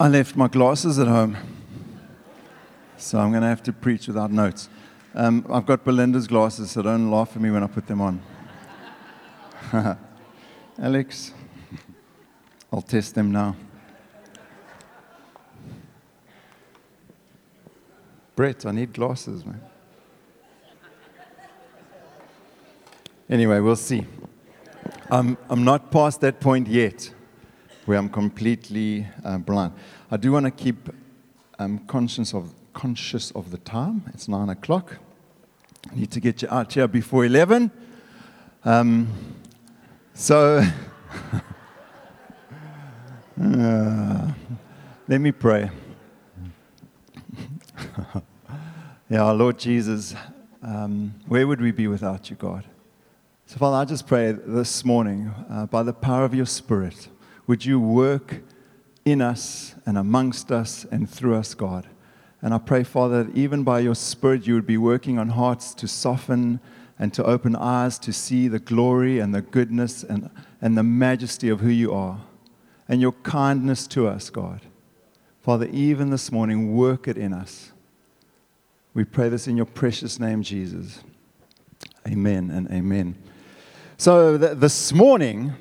I left my glasses at home, so I'm going to have to preach without notes. Um, I've got Belinda's glasses, so don't laugh at me when I put them on. Alex, I'll test them now. Brett, I need glasses, man. Anyway, we'll see. I'm, I'm not past that point yet where I'm completely uh, blind. I do want to keep um, conscious, of, conscious of the time. It's 9 o'clock. I need to get you out here before 11. Um, so, uh, let me pray. yeah, Lord Jesus, um, where would we be without you, God? So, Father, I just pray this morning, uh, by the power of your Spirit, would you work in us and amongst us and through us, God? And I pray, Father, that even by your Spirit, you would be working on hearts to soften and to open eyes to see the glory and the goodness and, and the majesty of who you are and your kindness to us, God. Father, even this morning, work it in us. We pray this in your precious name, Jesus. Amen and amen. So, th- this morning,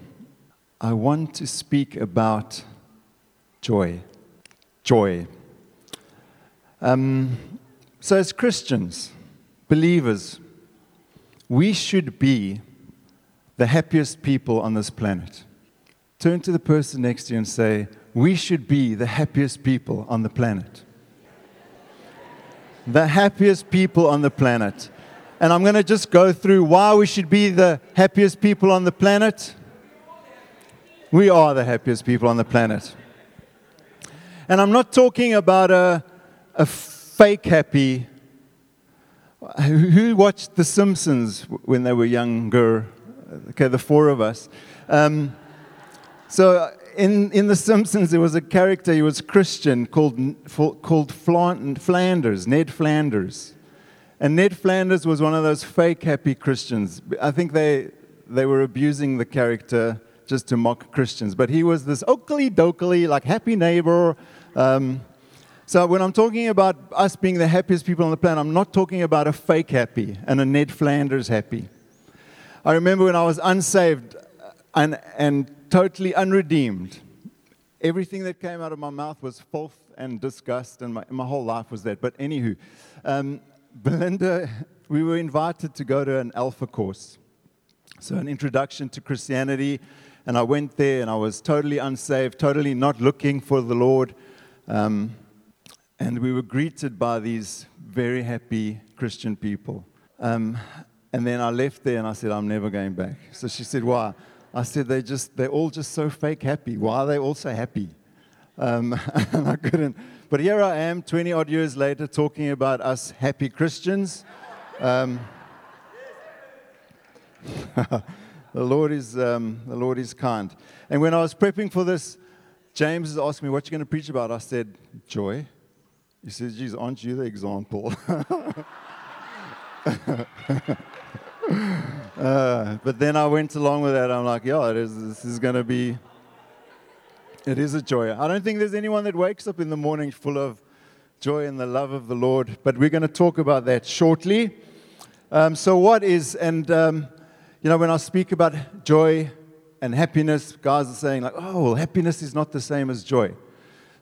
I want to speak about joy. Joy. Um, so, as Christians, believers, we should be the happiest people on this planet. Turn to the person next to you and say, We should be the happiest people on the planet. The happiest people on the planet. And I'm going to just go through why we should be the happiest people on the planet we are the happiest people on the planet. And I'm not talking about a, a fake happy. Who watched The Simpsons when they were younger? Okay, the four of us. Um, so in, in The Simpsons, there was a character, he was Christian, called, called Flanders, Ned Flanders. And Ned Flanders was one of those fake happy Christians. I think they, they were abusing the character just to mock Christians. But he was this oakley dokley, like happy neighbor. Um, so when I'm talking about us being the happiest people on the planet, I'm not talking about a fake happy and a Ned Flanders happy. I remember when I was unsaved and, and totally unredeemed, everything that came out of my mouth was filth and disgust, and my, my whole life was that. But anywho, um, Belinda, we were invited to go to an Alpha course. So, an introduction to Christianity and I went there and I was totally unsaved, totally not looking for the Lord. Um, and we were greeted by these very happy Christian people. Um, and then I left there and I said, I'm never going back. So she said, Why? I said, they just, they're all just so fake happy. Why are they all so happy? Um, and I couldn't. But here I am, 20 odd years later, talking about us happy Christians. Um, the Lord is, um, the Lord is kind. And when I was prepping for this, James has asked me, What you going to preach about? I said, Joy. He says, Geez, aren't you the example? uh, but then I went along with that. I'm like, Yeah, it is, this is going to be, it is a joy. I don't think there's anyone that wakes up in the morning full of joy and the love of the Lord, but we're going to talk about that shortly. Um, so, what is, and um, you know, when I speak about joy and happiness, guys are saying, like, oh, well, happiness is not the same as joy.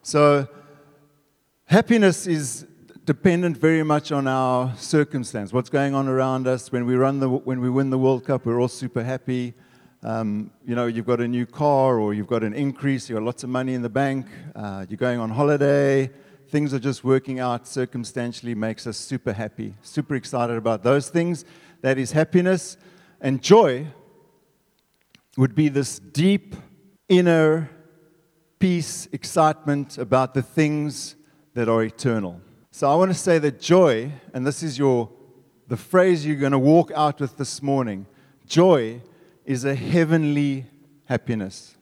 So, happiness is dependent very much on our circumstance, what's going on around us. When we, run the, when we win the World Cup, we're all super happy. Um, you know, you've got a new car or you've got an increase, you've got lots of money in the bank, uh, you're going on holiday, things are just working out circumstantially, makes us super happy, super excited about those things. That is happiness. And joy would be this deep inner peace, excitement about the things that are eternal. So I want to say that joy, and this is your the phrase you're going to walk out with this morning, joy is a heavenly happiness.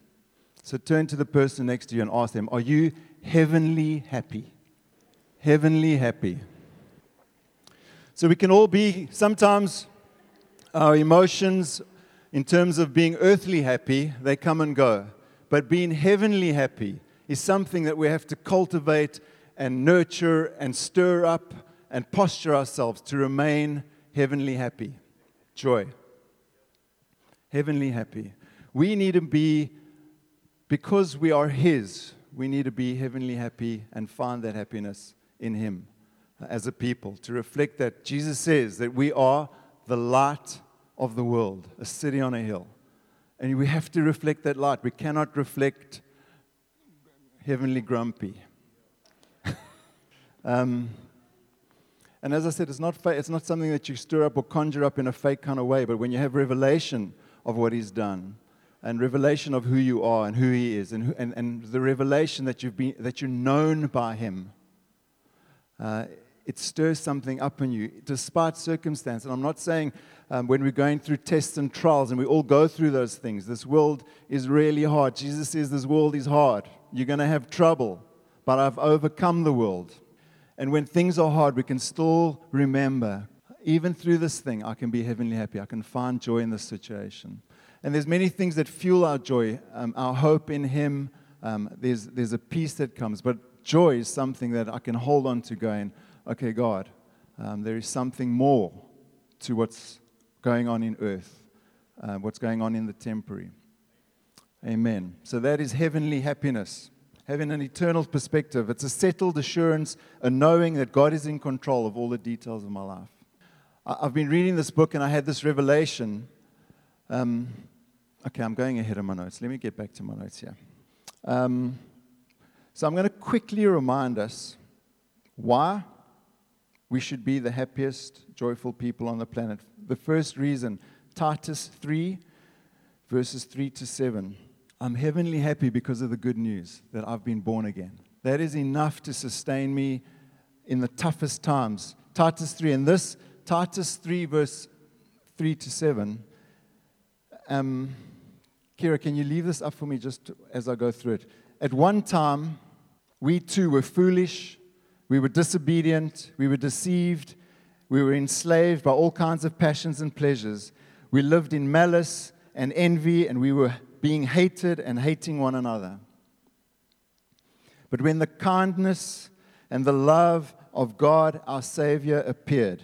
So turn to the person next to you and ask them, Are you heavenly happy? Heavenly happy. So we can all be sometimes our emotions, in terms of being earthly happy, they come and go. But being heavenly happy is something that we have to cultivate and nurture and stir up and posture ourselves to remain heavenly happy. Joy. Heavenly happy. We need to be, because we are His, we need to be heavenly happy and find that happiness in Him as a people, to reflect that Jesus says that we are the light of the world, a city on a hill. And we have to reflect that light. We cannot reflect heavenly grumpy. um, and as I said, it's not, fa- it's not something that you stir up or conjure up in a fake kind of way, but when you have revelation of what He's done, and revelation of who you are and who He is, and, who, and, and the revelation that, you've been, that you're known by Him, uh, it stirs something up in you despite circumstance. And I'm not saying um, when we're going through tests and trials, and we all go through those things, this world is really hard. Jesus says this world is hard. You're going to have trouble, but I've overcome the world. And when things are hard, we can still remember, even through this thing, I can be heavenly happy. I can find joy in this situation. And there's many things that fuel our joy, um, our hope in Him. Um, there's, there's a peace that comes. But joy is something that I can hold on to going, okay, God, um, there is something more to what's going on in earth, uh, what's going on in the temporary. Amen. So that is heavenly happiness, having an eternal perspective. It's a settled assurance, a knowing that God is in control of all the details of my life. I've been reading this book and I had this revelation. Um, okay, I'm going ahead of my notes. Let me get back to my notes here. Um, so I'm going to quickly remind us why we should be the happiest, joyful people on the planet. The first reason, Titus 3, verses 3 to 7. I'm heavenly happy because of the good news that I've been born again. That is enough to sustain me in the toughest times. Titus 3, and this, Titus 3, verse 3 to 7. Um, Kira, can you leave this up for me just as I go through it? At one time, we too were foolish, we were disobedient, we were deceived, we were enslaved by all kinds of passions and pleasures. We lived in malice and envy, and we were being hated and hating one another. But when the kindness and the love of God our Savior appeared,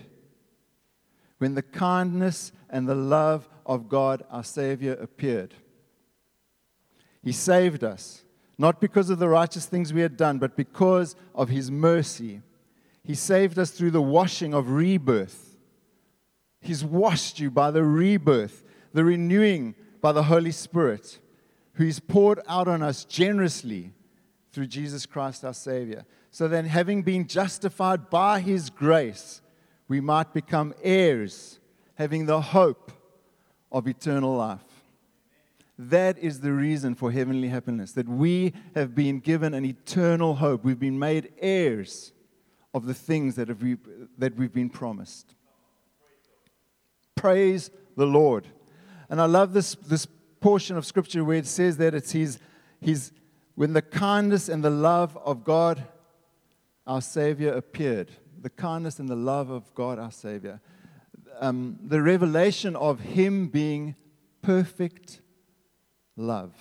when the kindness and the love of God our Savior appeared, He saved us, not because of the righteous things we had done, but because of His mercy. He saved us through the washing of rebirth. He's washed you by the rebirth, the renewing by the Holy Spirit, who is poured out on us generously through Jesus Christ our Savior. So then, having been justified by His grace, we might become heirs, having the hope of eternal life. That is the reason for heavenly happiness, that we have been given an eternal hope. We've been made heirs of the things that, have we, that we've been promised. Praise the Lord. And I love this, this portion of scripture where it says that it's his, his, when the kindness and the love of God, our Savior, appeared. The kindness and the love of God, our Savior. Um, the revelation of Him being perfect love.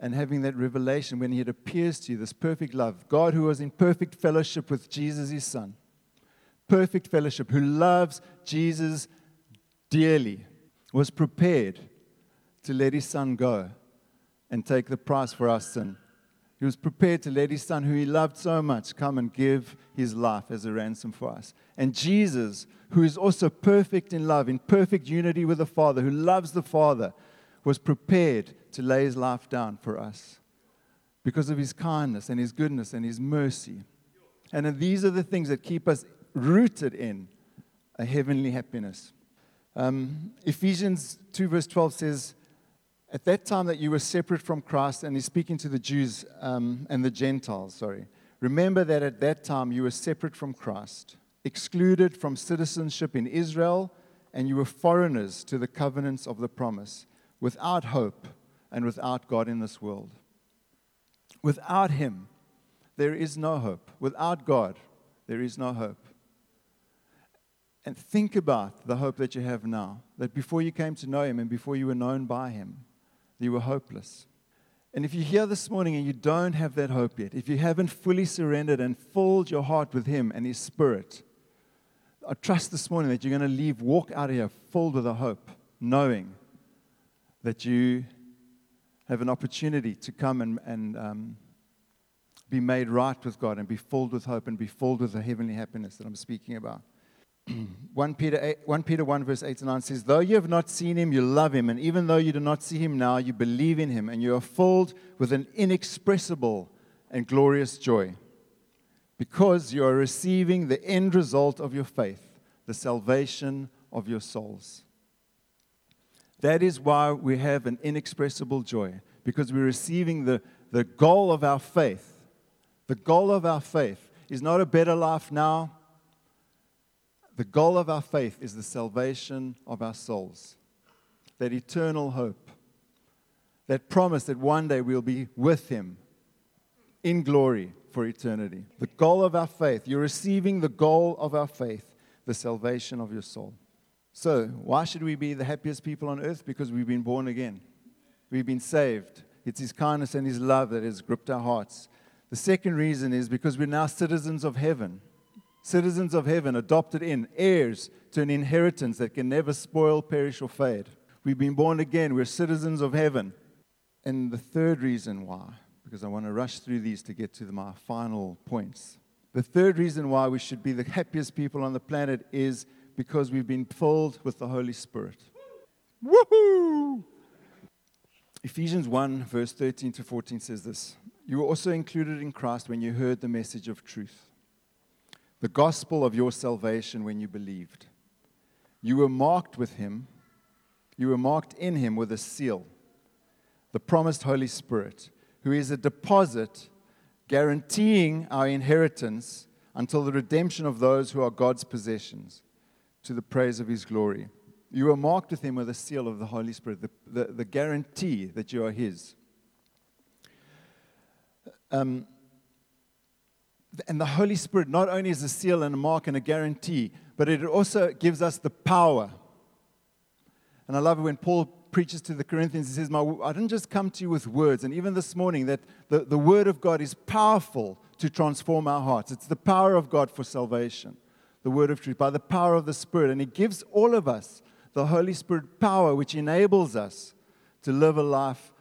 And having that revelation when He appears to you, this perfect love. God, who was in perfect fellowship with Jesus, His Son. Perfect fellowship, who loves Jesus dearly was prepared to let his son go and take the price for our sin. He was prepared to let his son, who he loved so much, come and give his life as a ransom for us. And Jesus, who is also perfect in love, in perfect unity with the Father, who loves the Father, was prepared to lay his life down for us because of his kindness and his goodness and his mercy. And these are the things that keep us rooted in a heavenly happiness. Um, Ephesians 2, verse 12 says, At that time that you were separate from Christ, and he's speaking to the Jews um, and the Gentiles, sorry. Remember that at that time you were separate from Christ, excluded from citizenship in Israel, and you were foreigners to the covenants of the promise, without hope and without God in this world. Without Him, there is no hope. Without God, there is no hope. And think about the hope that you have now. That before you came to know Him and before you were known by Him, you were hopeless. And if you're here this morning and you don't have that hope yet, if you haven't fully surrendered and filled your heart with Him and His Spirit, I trust this morning that you're going to leave, walk out of here filled with a hope, knowing that you have an opportunity to come and, and um, be made right with God and be filled with hope and be filled with the heavenly happiness that I'm speaking about. 1, Peter 8, 1 Peter 1, verse 8 to 9 says, Though you have not seen him, you love him. And even though you do not see him now, you believe in him. And you are filled with an inexpressible and glorious joy because you are receiving the end result of your faith, the salvation of your souls. That is why we have an inexpressible joy, because we're receiving the, the goal of our faith. The goal of our faith is not a better life now, the goal of our faith is the salvation of our souls, that eternal hope, that promise that one day we'll be with Him in glory for eternity. The goal of our faith, you're receiving the goal of our faith, the salvation of your soul. So, why should we be the happiest people on earth? Because we've been born again. We've been saved. It's His kindness and His love that has gripped our hearts. The second reason is because we're now citizens of heaven citizens of heaven, adopted in, heirs to an inheritance that can never spoil, perish, or fade. We've been born again, we're citizens of heaven. And the third reason why, because I want to rush through these to get to my final points. The third reason why we should be the happiest people on the planet is because we've been filled with the Holy Spirit. Woohoo! Ephesians 1, verse 13 to 14 says this You were also included in Christ when you heard the message of truth the gospel of your salvation when you believed. You were marked with him, you were marked in him with a seal, the promised Holy Spirit, who is a deposit guaranteeing our inheritance until the redemption of those who are God's possessions, to the praise of his glory. You are marked with him with a seal of the Holy Spirit, the, the, the guarantee that you are his. Um, and the Holy Spirit not only is a seal and a mark and a guarantee, but it also gives us the power. And I love it when Paul preaches to the Corinthians, he says, My, I didn't just come to you with words. And even this morning, that the, the word of God is powerful to transform our hearts. It's the power of God for salvation, the word of truth, by the power of the Spirit. And He gives all of us the Holy Spirit power, which enables us to live a life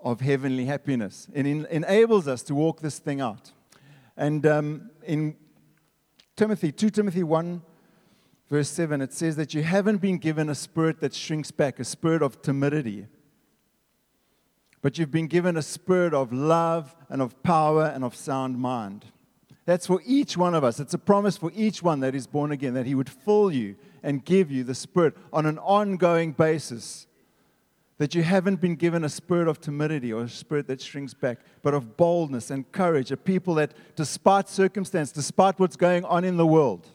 of heavenly happiness. and enables us to walk this thing out. And um, in Timothy, 2 Timothy 1, verse 7, it says that you haven't been given a spirit that shrinks back, a spirit of timidity. But you've been given a spirit of love and of power and of sound mind. That's for each one of us. It's a promise for each one that is born again, that He would fill you and give you the Spirit on an ongoing basis that you haven't been given a spirit of timidity or a spirit that shrinks back, but of boldness and courage, a people that, despite circumstance, despite what's going on in the world,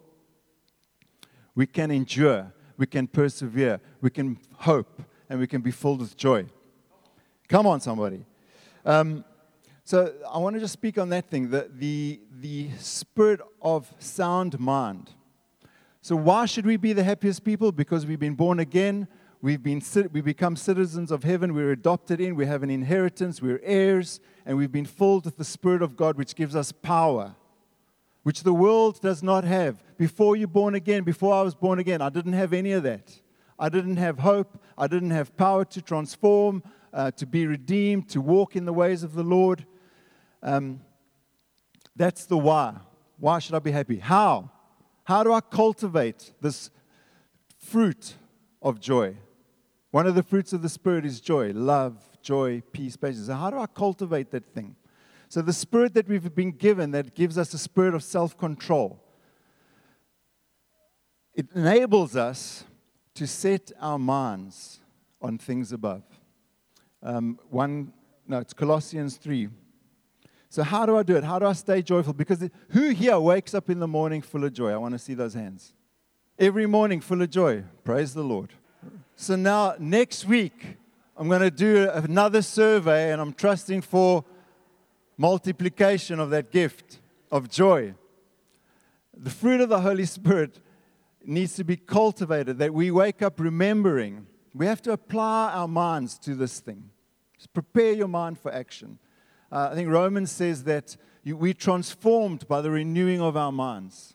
we can endure, we can persevere, we can hope, and we can be filled with joy. Come on, somebody. Um, so I want to just speak on that thing the, the, the spirit of sound mind. So, why should we be the happiest people? Because we've been born again We've, been, we become citizens of heaven. We're adopted in. We have an inheritance. We're heirs. And we've been filled with the Spirit of God, which gives us power, which the world does not have. Before you're born again, before I was born again, I didn't have any of that. I didn't have hope. I didn't have power to transform, uh, to be redeemed, to walk in the ways of the Lord. Um, that's the why. Why should I be happy? How? How do I cultivate this fruit of joy? One of the fruits of the Spirit is joy, love, joy, peace, patience. So, how do I cultivate that thing? So, the Spirit that we've been given that gives us a spirit of self control, it enables us to set our minds on things above. Um, one, no, it's Colossians 3. So, how do I do it? How do I stay joyful? Because who here wakes up in the morning full of joy? I want to see those hands. Every morning full of joy. Praise the Lord. So now, next week, I'm going to do another survey and I'm trusting for multiplication of that gift of joy. The fruit of the Holy Spirit needs to be cultivated, that we wake up remembering. We have to apply our minds to this thing. prepare your mind for action. Uh, I think Romans says that you, we're transformed by the renewing of our minds.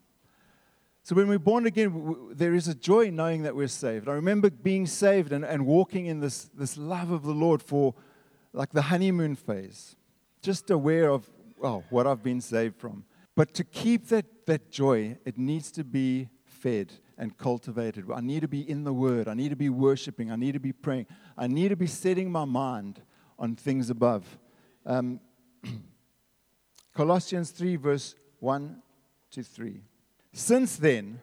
So when we're born again, w- there is a joy knowing that we're saved. I remember being saved and, and walking in this, this love of the Lord for like the honeymoon phase, just aware of oh, what I've been saved from. But to keep that, that joy, it needs to be fed and cultivated. I need to be in the Word. I need to be worshiping. I need to be praying. I need to be setting my mind on things above. Um, Colossians 3, verse 1 to 3. Since then,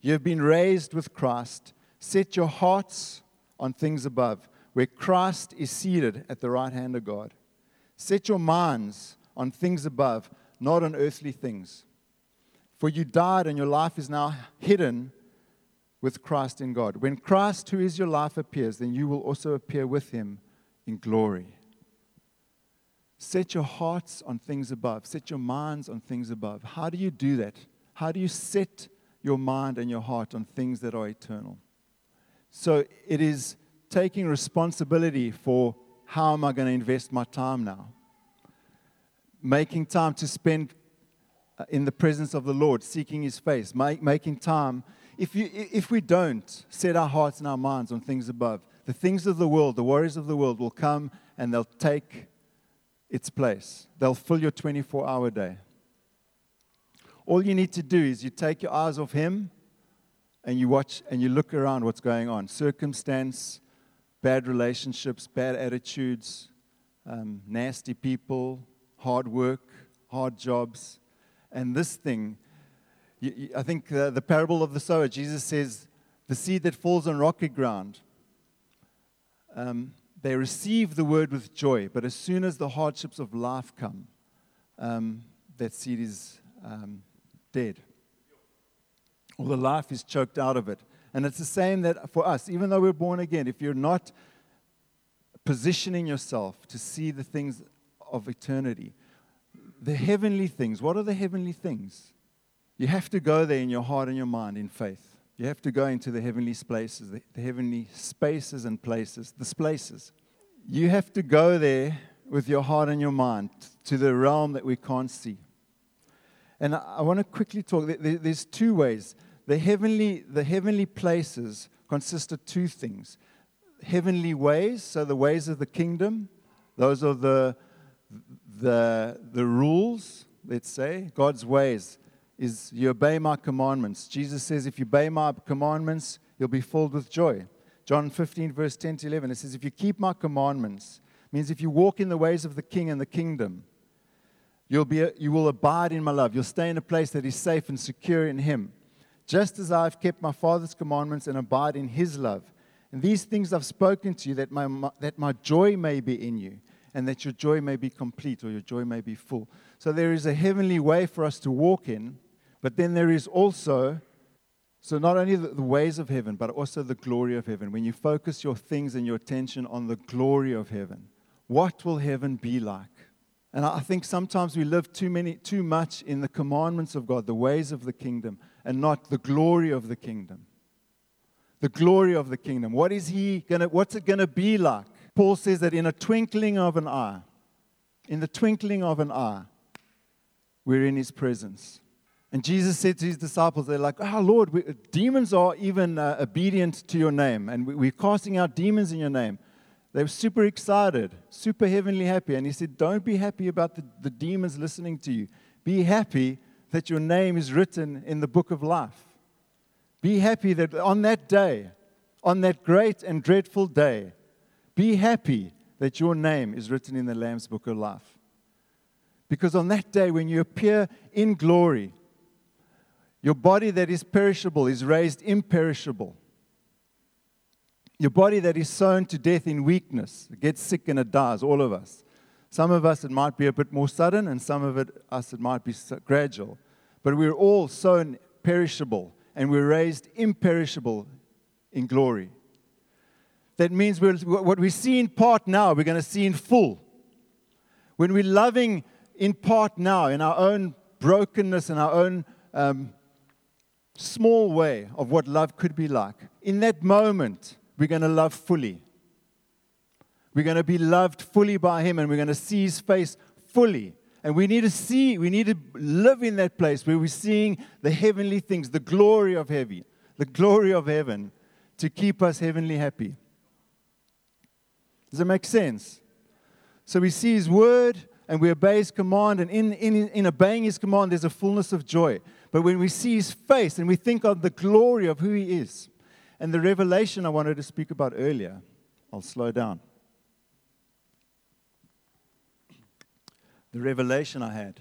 you have been raised with Christ. Set your hearts on things above, where Christ is seated at the right hand of God. Set your minds on things above, not on earthly things. For you died, and your life is now hidden with Christ in God. When Christ, who is your life, appears, then you will also appear with him in glory. Set your hearts on things above, set your minds on things above. How do you do that? How do you set your mind and your heart on things that are eternal? So it is taking responsibility for how am I going to invest my time now? Making time to spend uh, in the presence of the Lord, seeking His face, make, making time. If, you, if we don't set our hearts and our minds on things above, the things of the world, the worries of the world will come and they'll take its place. They'll fill your 24 hour day. All you need to do is you take your eyes off Him and you watch and you look around what's going on circumstance, bad relationships, bad attitudes, um, nasty people, hard work, hard jobs. And this thing, you, you, I think the, the parable of the sower, Jesus says, the seed that falls on rocky ground, um, they receive the word with joy, but as soon as the hardships of life come, um, that seed is um, dead. Or the life is choked out of it. And it's the same that for us, even though we're born again, if you're not positioning yourself to see the things of eternity, the heavenly things. What are the heavenly things? You have to go there in your heart and your mind in faith. You have to go into the heavenly spaces, the, the heavenly spaces and places, the places. You have to go there with your heart and your mind to the realm that we can't see. And I, I want to quickly talk. There, there's two ways. The heavenly, the heavenly places consist of two things heavenly ways, so the ways of the kingdom, those are the, the, the rules, let's say, God's ways, is you obey my commandments. Jesus says, if you obey my commandments, you'll be filled with joy. John 15, verse 10 to 11, it says, if you keep my commandments, means if you walk in the ways of the king and the kingdom, you'll be you will abide in my love. You'll stay in a place that is safe and secure in him. Just as I've kept my Father's commandments and abide in his love. And these things I've spoken to you that my, that my joy may be in you and that your joy may be complete or your joy may be full. So there is a heavenly way for us to walk in, but then there is also, so not only the, the ways of heaven, but also the glory of heaven. When you focus your things and your attention on the glory of heaven, what will heaven be like? And I think sometimes we live too many, too much in the commandments of God, the ways of the kingdom, and not the glory of the kingdom. The glory of the kingdom. What is he gonna? What's it gonna be like? Paul says that in a twinkling of an eye, in the twinkling of an eye, we're in his presence. And Jesus said to his disciples, they're like, oh, Lord, we, demons are even uh, obedient to your name, and we, are casting out demons in your name. They were super excited, super heavenly happy. And he said, Don't be happy about the, the demons listening to you. Be happy that your name is written in the book of life. Be happy that on that day, on that great and dreadful day, be happy that your name is written in the Lamb's book of life. Because on that day, when you appear in glory, your body that is perishable is raised imperishable. Your body that is sown to death in weakness gets sick and it dies, all of us. Some of us, it might be a bit more sudden, and some of it, us, it might be gradual. But we're all sown perishable, and we're raised imperishable in glory. That means what we see in part now, we're going to see in full. When we're loving in part now, in our own brokenness and our own um, small way of what love could be like, in that moment, we're going to love fully. We're going to be loved fully by Him and we're going to see His face fully. And we need to see, we need to live in that place where we're seeing the heavenly things, the glory of heaven, the glory of heaven to keep us heavenly happy. Does that make sense? So we see His word and we obey His command, and in, in, in obeying His command, there's a fullness of joy. But when we see His face and we think of the glory of who He is, and the revelation I wanted to speak about earlier, I'll slow down. The revelation I had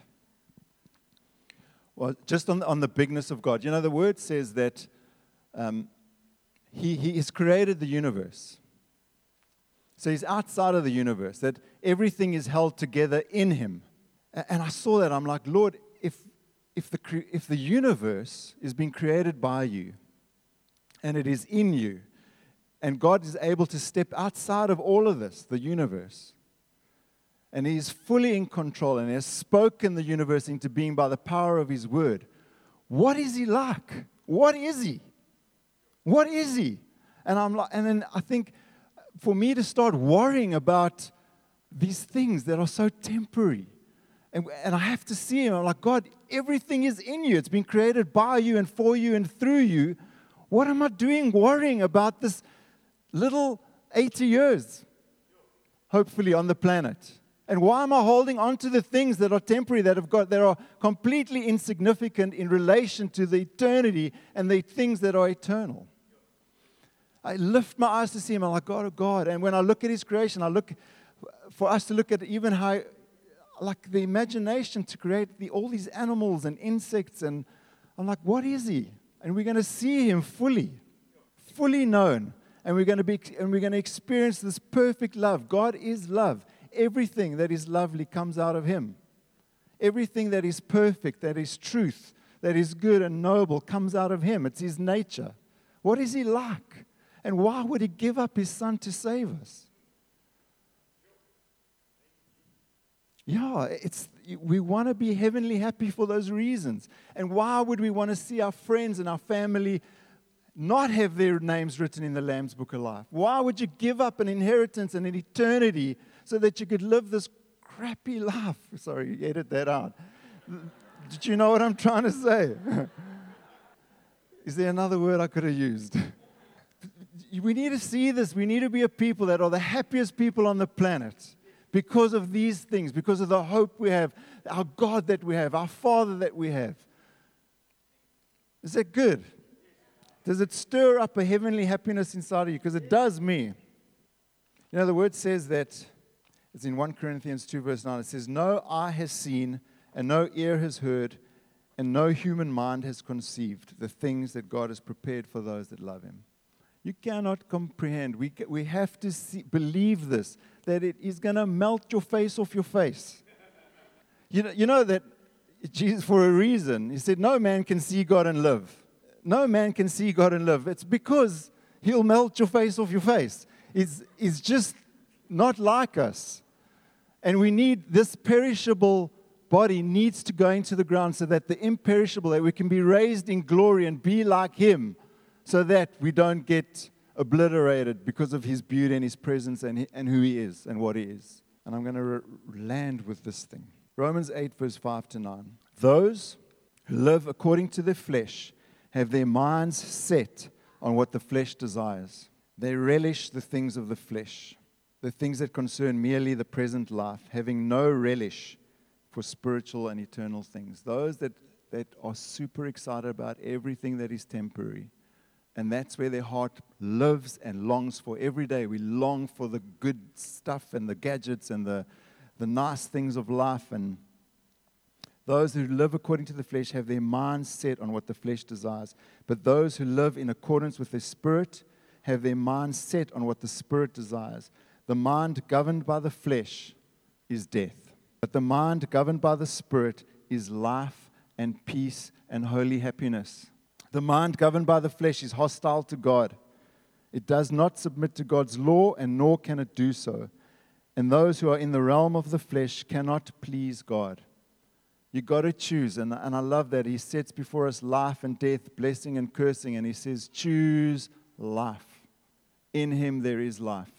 was just on, on the bigness of God. You know, the word says that um, he, he has created the universe. So he's outside of the universe, that everything is held together in him. And I saw that. I'm like, Lord, if, the, if the universe is being created by you and it is in you, and God is able to step outside of all of this, the universe, and He is fully in control and He has spoken the universe into being by the power of His word, what is He like? What is He? What is He? And I'm like, and then I think for me to start worrying about these things that are so temporary. And, and I have to see him. I'm like, God, everything is in you. It's been created by you and for you and through you. What am I doing worrying about this little 80 years, hopefully, on the planet? And why am I holding on to the things that are temporary, that have got that are completely insignificant in relation to the eternity and the things that are eternal? I lift my eyes to see him. I'm like, God, oh God. And when I look at his creation, I look for us to look at even how, like the imagination to create the, all these animals and insects. And I'm like, what is he? And we're going to see him fully, fully known. And we're going to be, and we're going to experience this perfect love. God is love. Everything that is lovely comes out of him. Everything that is perfect, that is truth, that is good and noble comes out of him. It's his nature. What is he like? And why would he give up his son to save us? Yeah, it's, we want to be heavenly happy for those reasons. And why would we want to see our friends and our family not have their names written in the Lamb's Book of Life? Why would you give up an inheritance and an eternity so that you could live this crappy life? Sorry, edit that out. Did you know what I'm trying to say? Is there another word I could have used? we need to see this. We need to be a people that are the happiest people on the planet because of these things, because of the hope we have, our God that we have, our Father that we have. Is that good? Does it stir up a heavenly happiness inside of you? Because it does me. You know, the word says that, it's in 1 Corinthians 2, verse 9, it says, No eye has seen, and no ear has heard, and no human mind has conceived the things that God has prepared for those that love Him. You cannot comprehend. We, we have to see, believe this, that it is going to melt your face off your face. You know, you know that Jesus, for a reason, he said, No man can see God and live. No man can see God and live. It's because he'll melt your face off your face. It's, it's just not like us. And we need this perishable body needs to go into the ground so that the imperishable, that we can be raised in glory and be like him so that we don't get obliterated because of his beauty and his presence and, and who he is and what he is. And I'm going to re- land with this thing. Romans 8, verse 5 to 9. Those who live according to the flesh have their minds set on what the flesh desires. They relish the things of the flesh, the things that concern merely the present life, having no relish for spiritual and eternal things. Those that, that are super excited about everything that is temporary and that's where their heart lives and longs for every day. We long for the good stuff and the gadgets and the, the nice things of life. And those who live according to the flesh have their minds set on what the flesh desires. But those who live in accordance with the Spirit have their minds set on what the Spirit desires. The mind governed by the flesh is death, but the mind governed by the Spirit is life and peace and holy happiness. The mind governed by the flesh is hostile to God. It does not submit to God's law, and nor can it do so. And those who are in the realm of the flesh cannot please God. You got to choose. And, and I love that. He sets before us life and death, blessing and cursing. And he says, Choose life. In him there is life.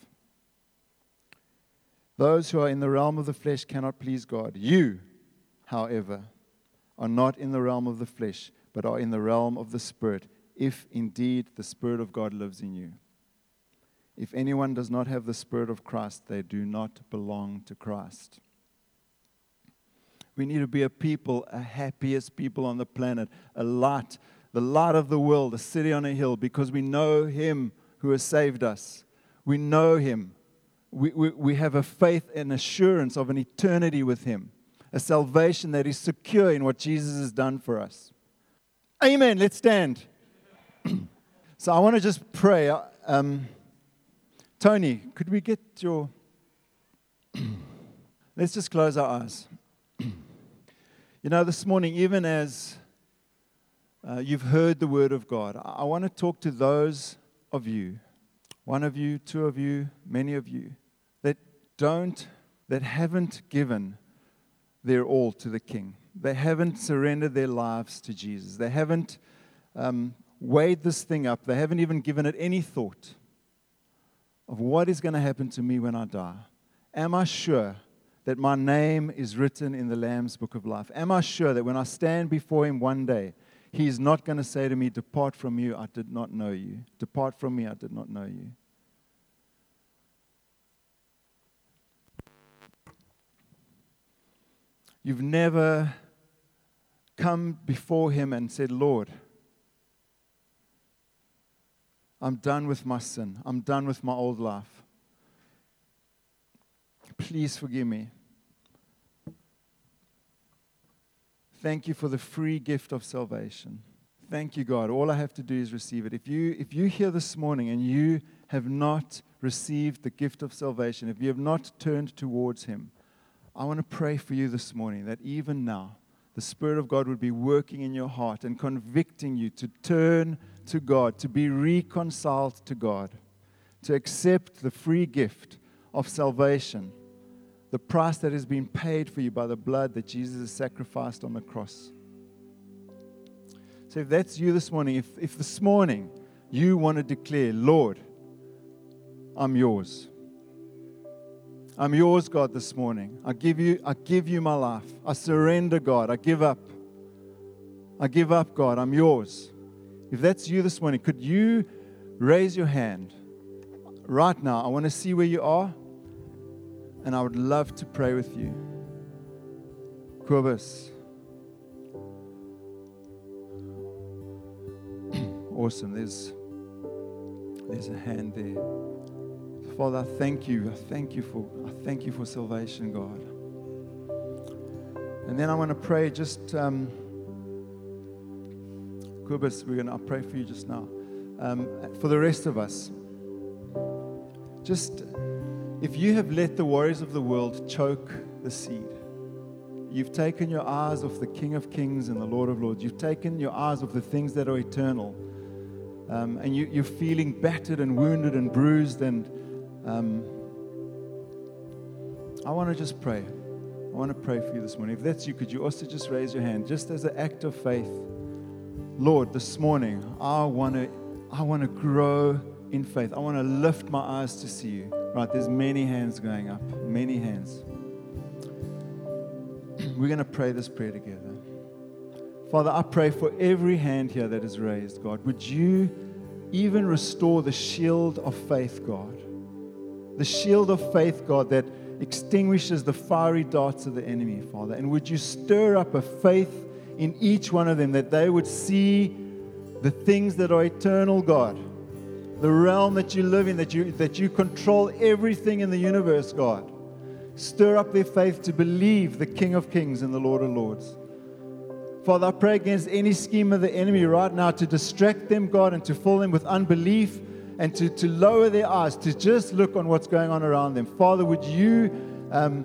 Those who are in the realm of the flesh cannot please God. You, however, are not in the realm of the flesh, but are in the realm of the Spirit, if indeed the Spirit of God lives in you. If anyone does not have the Spirit of Christ, they do not belong to Christ. We need to be a people, a happiest people on the planet, a light, the light of the world, a city on a hill, because we know Him who has saved us. We know Him. We, we, we have a faith and assurance of an eternity with Him, a salvation that is secure in what Jesus has done for us. Amen. Let's stand. so I want to just pray. Um, Tony, could we get your. Let's just close our eyes. you know, this morning, even as uh, you've heard the word of God, I, I want to talk to those of you, one of you, two of you, many of you, that don't, that haven't given their all to the King. They haven't surrendered their lives to Jesus. They haven't um, weighed this thing up. They haven't even given it any thought of what is going to happen to me when I die? Am I sure that my name is written in the Lamb's book of life? Am I sure that when I stand before Him one day, He is not going to say to me, Depart from you, I did not know you. Depart from me, I did not know you. You've never come before Him and said, Lord, I'm done with my sin. I'm done with my old life. Please forgive me. Thank you for the free gift of salvation. Thank you, God. All I have to do is receive it. If you, if you hear this morning and you have not received the gift of salvation, if you have not turned towards Him, I want to pray for you this morning that even now, the Spirit of God would be working in your heart and convicting you to turn to God, to be reconciled to God, to accept the free gift of salvation, the price that has been paid for you by the blood that Jesus has sacrificed on the cross. So, if that's you this morning, if, if this morning you want to declare, Lord, I'm yours. I'm yours, God, this morning. I give you, I give you my life. I surrender, God. I give up. I give up, God. I'm yours. If that's you this morning, could you raise your hand right now? I want to see where you are, and I would love to pray with you. Kobus. awesome. There's, there's a hand there. Father, I thank you. I thank you for I thank you for salvation, God. And then I want to pray just. Um, Kobus, we're to pray for you just now. Um, for the rest of us, just if you have let the worries of the world choke the seed, you've taken your eyes off the King of Kings and the Lord of Lords, you've taken your eyes off the things that are eternal, um, and you, are feeling battered and wounded and bruised, and um, I want to just pray. I want to pray for you this morning. If that's you, could you also just raise your hand, just as an act of faith? Lord, this morning, I want to I want to grow in faith. I want to lift my eyes to see you. Right, there's many hands going up, many hands. We're going to pray this prayer together. Father, I pray for every hand here that is raised, God. Would you even restore the shield of faith, God? The shield of faith, God, that extinguishes the fiery darts of the enemy, Father. And would you stir up a faith in each one of them, that they would see the things that are eternal, God, the realm that you live in, that you, that you control everything in the universe, God. Stir up their faith to believe the King of Kings and the Lord of Lords. Father, I pray against any scheme of the enemy right now to distract them, God, and to fill them with unbelief and to, to lower their eyes, to just look on what's going on around them. Father, would you um,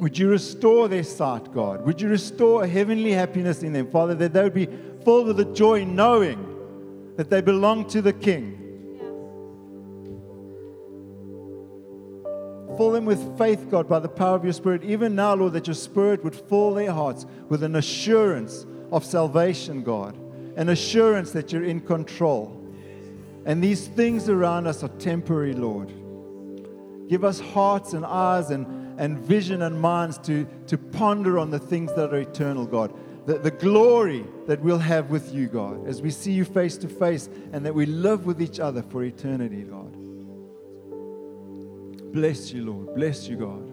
would you restore their sight, God? Would you restore a heavenly happiness in them, Father, that they would be filled with the joy knowing that they belong to the King? Fill them with faith, God, by the power of your Spirit. Even now, Lord, that your Spirit would fill their hearts with an assurance of salvation, God, an assurance that you're in control. And these things around us are temporary, Lord. Give us hearts and eyes and, and vision and minds to, to ponder on the things that are eternal, God. The, the glory that we'll have with you, God, as we see you face to face and that we live with each other for eternity, God. Bless you, Lord. Bless you, God.